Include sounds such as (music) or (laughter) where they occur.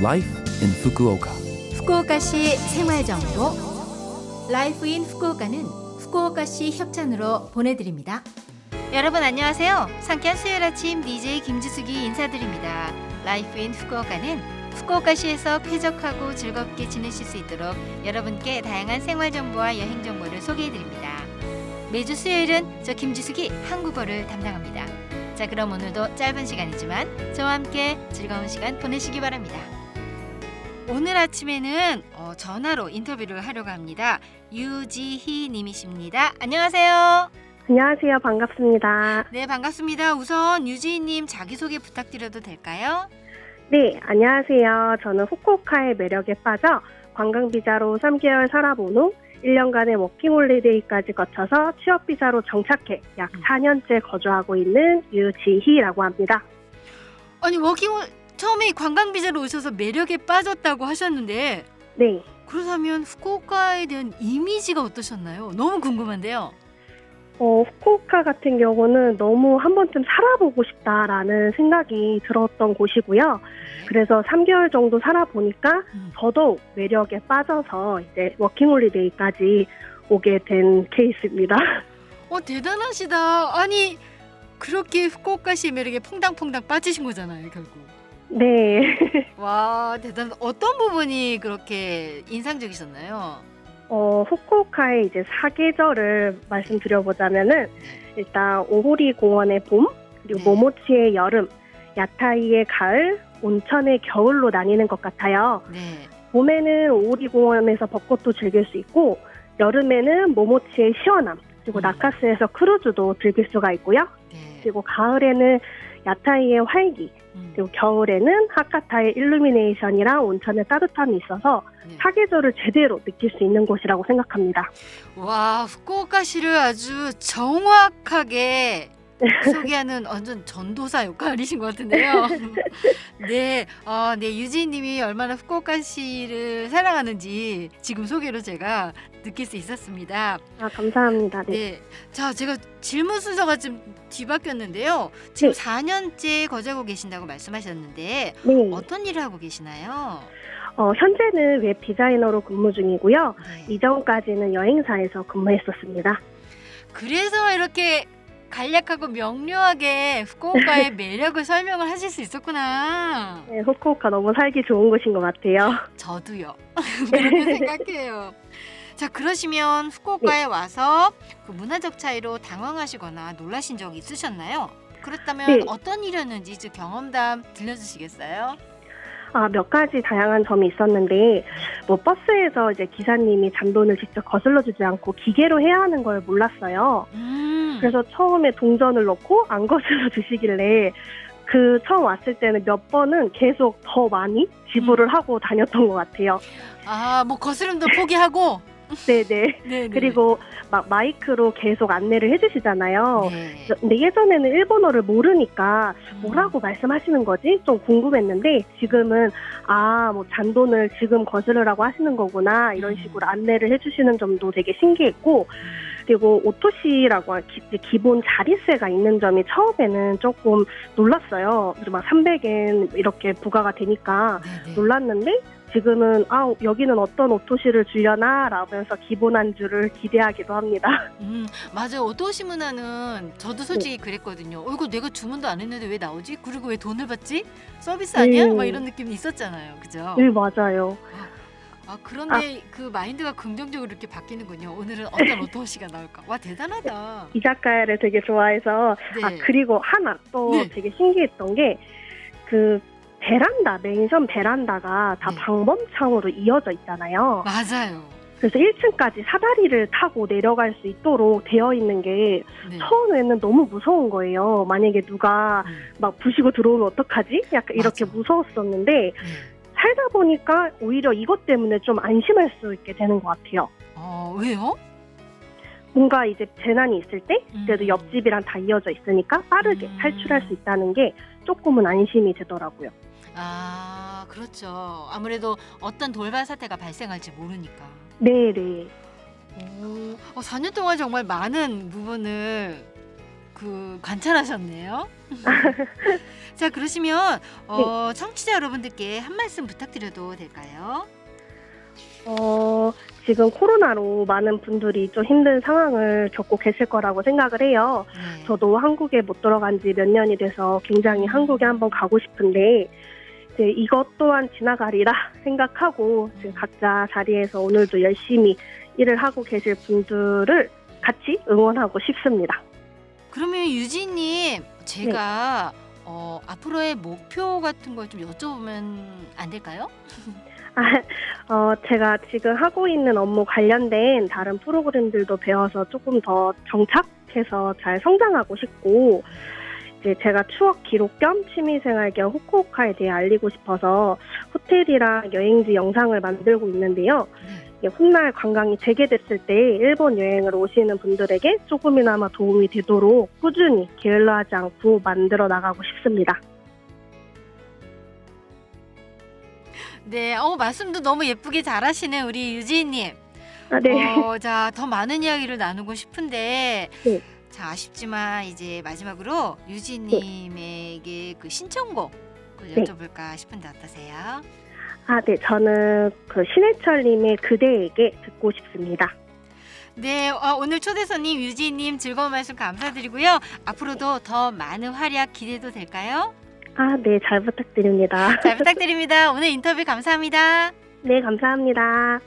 Life in Fukuoka. 후쿠오카시 생활정보 Life in 후쿠오카는 후쿠오카시 협찬으로 보내드립니다. 여러분 안녕하세요. 상쾌한 수요일 아침 DJ 김지숙이 인사드립니다. Life in 후쿠오카는 후쿠오카시에서 쾌적하고 즐겁게 지내실 수 있도록 여러분께 다양한 생활 정보와 여행 정보를 소개해 드립니다. 매주 수요일은 저 김지숙이 한국어를 담당합니다. 자 그럼 오늘도 짧은 시간이지만 저와 함께 즐거운 시간 보내시기 바랍니다. 오늘 아침에는 어, 전화로 인터뷰를 하려고 합니다. 유지희 님이십니다. 안녕하세요. 안녕하세요. 반갑습니다. 네, 반갑습니다. 우선 유지희 님 자기소개 부탁드려도 될까요? 네, 안녕하세요. 저는 후쿠오카의 매력에 빠져 관광비자로 3개월 살아본 후 1년간의 워킹홀리데이까지 거쳐서 취업비자로 정착해 약 음. 4년째 거주하고 있는 유지희라고 합니다. 아니, 워킹홀 처음에 관광 비자로 오셔서 매력에 빠졌다고 하셨는데 네, 그렇다면 후쿠오카에 대한 이미지가 어떠셨나요? 너무 궁금한데요. 어, 후쿠오카 같은 경우는 너무 한 번쯤 살아보고 싶다라는 생각이 들었던 곳이고요. 그래서 3개월 정도 살아보니까 음. 더더욱 매력에 빠져서 이제 워킹홀리데이까지 오게 된 케이스입니다. 어, 대단하시다. 아니, 그렇게 후쿠오카시 매력에 퐁당퐁당 빠지신 거잖아요, 결국. 네. 와, 대단. 어떤 부분이 그렇게 인상적이셨나요? 어, 후쿠오카의 이제 사계절을 말씀드려보자면은 일단 오호리 공원의 봄, 그리고 네. 모모치의 여름, 屋台의 가을, 온천의 겨울로 나뉘는 것 같아요. 네. 봄에는 오호리 공원에서 벚꽃도 즐길 수 있고, 여름에는 모모치의 시원함, 그리고 음. 나카스에서 크루즈도 즐길 수가 있고요. 네. 그리고 가을에는 야타이의 활기, 음, 그리고 겨울에는 하카타의 일루미네이션이랑 온천의 따뜻함이 있어서 네. 사계절을 제대로 느낄 수 있는 곳이라고 생각합니다. 와, 후쿠오카시를 아주 정확하게 소개하는 완전 전도사 역할이신 것 같은데요. (laughs) 네, 어, 네 유지님이 얼마나 후쿠오카시를 사랑하는지 지금 소개로 제가 느낄 수 있었습니다. 아, 감사합니다. 네. 네, 자 제가 질문 순서가 좀 뒤바뀌었는데요. 지금 네. 4년째 거주하고 계신다고 말씀하셨는데 네. 어떤 일을 하고 계시나요? 어, 현재는 웹 디자이너로 근무 중이고요. 네. 이전까지는 여행사에서 근무했었습니다. 그래서 이렇게 간략하고 명료하게 후쿠오카의 (laughs) 매력을 설명을 하실 수 있었구나. 네, 후쿠오카 너무 살기 좋은 곳인 것 같아요. 저도요. (laughs) 그렇게 (laughs) 생각해요. 자 그러시면 후쿠오카에 와서 그 문화적 차이로 당황하시거나 놀라신 적 있으셨나요? 그렇다면 네. 어떤 일이었는지 그 경험담 들려주시겠어요? 아, 몇 가지 다양한 점이 있었는데, 뭐, 버스에서 이제 기사님이 잔돈을 직접 거슬러 주지 않고 기계로 해야 하는 걸 몰랐어요. 음. 그래서 처음에 동전을 넣고 안 거슬러 주시길래, 그 처음 왔을 때는 몇 번은 계속 더 많이 지불을 음. 하고 다녔던 것 같아요. 아 뭐 거스름도 포기하고. (laughs) 네네. 네. 그리고 막 마이크로 계속 안내를 해주시잖아요. 네. 근데 예전에는 일본어를 모르니까 뭐라고 말씀하시는 거지? 좀 궁금했는데 지금은 아, 뭐 잔돈을 지금 거스르라고 하시는 거구나 이런 음. 식으로 안내를 해주시는 점도 되게 신기했고 그리고 오토시라고 하- 기, 기본 자릿세가 있는 점이 처음에는 조금 놀랐어요. 그래서 막 300엔 이렇게 부과가 되니까 네네. 놀랐는데 지금은 아 여기는 어떤 お通し를 주려나 라면서 기본 안주를 기대하기도 합니다. (laughs) 음 맞아요. お通し 문화는 저도 솔직히 그랬거든요. 어 이거 내가 주문도 안 했는데 왜 나오지? 그리고 왜 돈을 받지? 서비스 아니야? 네. 막 이런 느낌이 있었잖아요. 그죠? 네 맞아요. 아 그런데 그 마인드가 긍정적으로 이렇게 바뀌는군요. 오늘은 어떤 (laughs) お通し가 나올까? 와 대단하다. 이자카야를 되게 좋아해서 네. 아 그리고 하나 또 네. 되게 신기했던 게 그 베란다 멘션 베란다가 다 네. 방범창으로 이어져 있잖아요. 맞아요. 그래서 1층까지 사다리를 타고 내려갈 수 있도록 되어 있는 게 네. 처음에는 너무 무서운 거예요. 만약에 누가 음, 막 부시고 들어오면 어떡하지? 약간 이렇게 맞아. 무서웠었는데 네. 살다 보니까 오히려 이것 때문에 좀 안심할 수 있게 되는 것 같아요. 어 왜요? 뭔가 이제 재난이 있을 때 그래도 음. 옆집이랑 다 이어져 있으니까 빠르게 음. 탈출할 수 있다는 게 조금은 안심이 되더라고요. 아 그렇죠. 아무래도 어떤 돌발 사태가 발생할지 모르니까. 네 네. 오, 어, 4년 동안 정말 많은 부분을 그 관찰하셨네요. (laughs) 자 그러시면 어, 청취자 여러분들께 한 말씀 부탁드려도 될까요? 어, 지금 코로나로 많은 분들이 좀 힘든 상황을 겪고 계실 거라고 생각을 해요. 네. 저도 한국에 못 들어간 지 몇 년이 돼서 굉장히 한국에 한번 가고 싶은데 이제 이것 또한 지나가리라 생각하고 지금 각자 자리에서 오늘도 열심히 일을 하고 계실 분들을 같이 응원하고 싶습니다. 그러면 유진님 제가 어, 앞으로의 목표 같은 걸 좀 여쭤보면 안 될까요? (laughs) 아, 어, 제가 지금 하고 있는 업무 관련된 다른 프로그램들도 배워서 조금 더 정착해서 잘 성장하고 싶고, 이제 제가 추억 기록 겸 취미생활 겸 후쿠오카에 대해 알리고 싶어서 호텔이랑 여행지 영상을 만들고 있는데요. 훗날 관광이 재개됐을 때 일본 여행을 오시는 분들에게 조금이나마 도움이 되도록 꾸준히 게을러하지 않고 만들어 나가고 싶습니다. 네, 어 말씀도 너무 예쁘게 잘하시는 우리 유진님. 아, 네. 어, 자, 더 많은 이야기를 나누고 싶은데, 네. 자, 아쉽지만 이제 마지막으로 유진님에게 그 신청곡 그 네. 여쭤볼까 싶은데 어떠세요? 아, 네. 저는 그 신해철님의 그대에게 듣고 싶습니다. 네, 어, 오늘 초대 손님 유진님 즐거운 말씀 감사드리고요. 앞으로도 더 많은 활약 기대도 될까요? 아, 네. 잘 부탁드립니다. 잘 부탁드립니다. 오늘 인터뷰 감사합니다. 네, 감사합니다.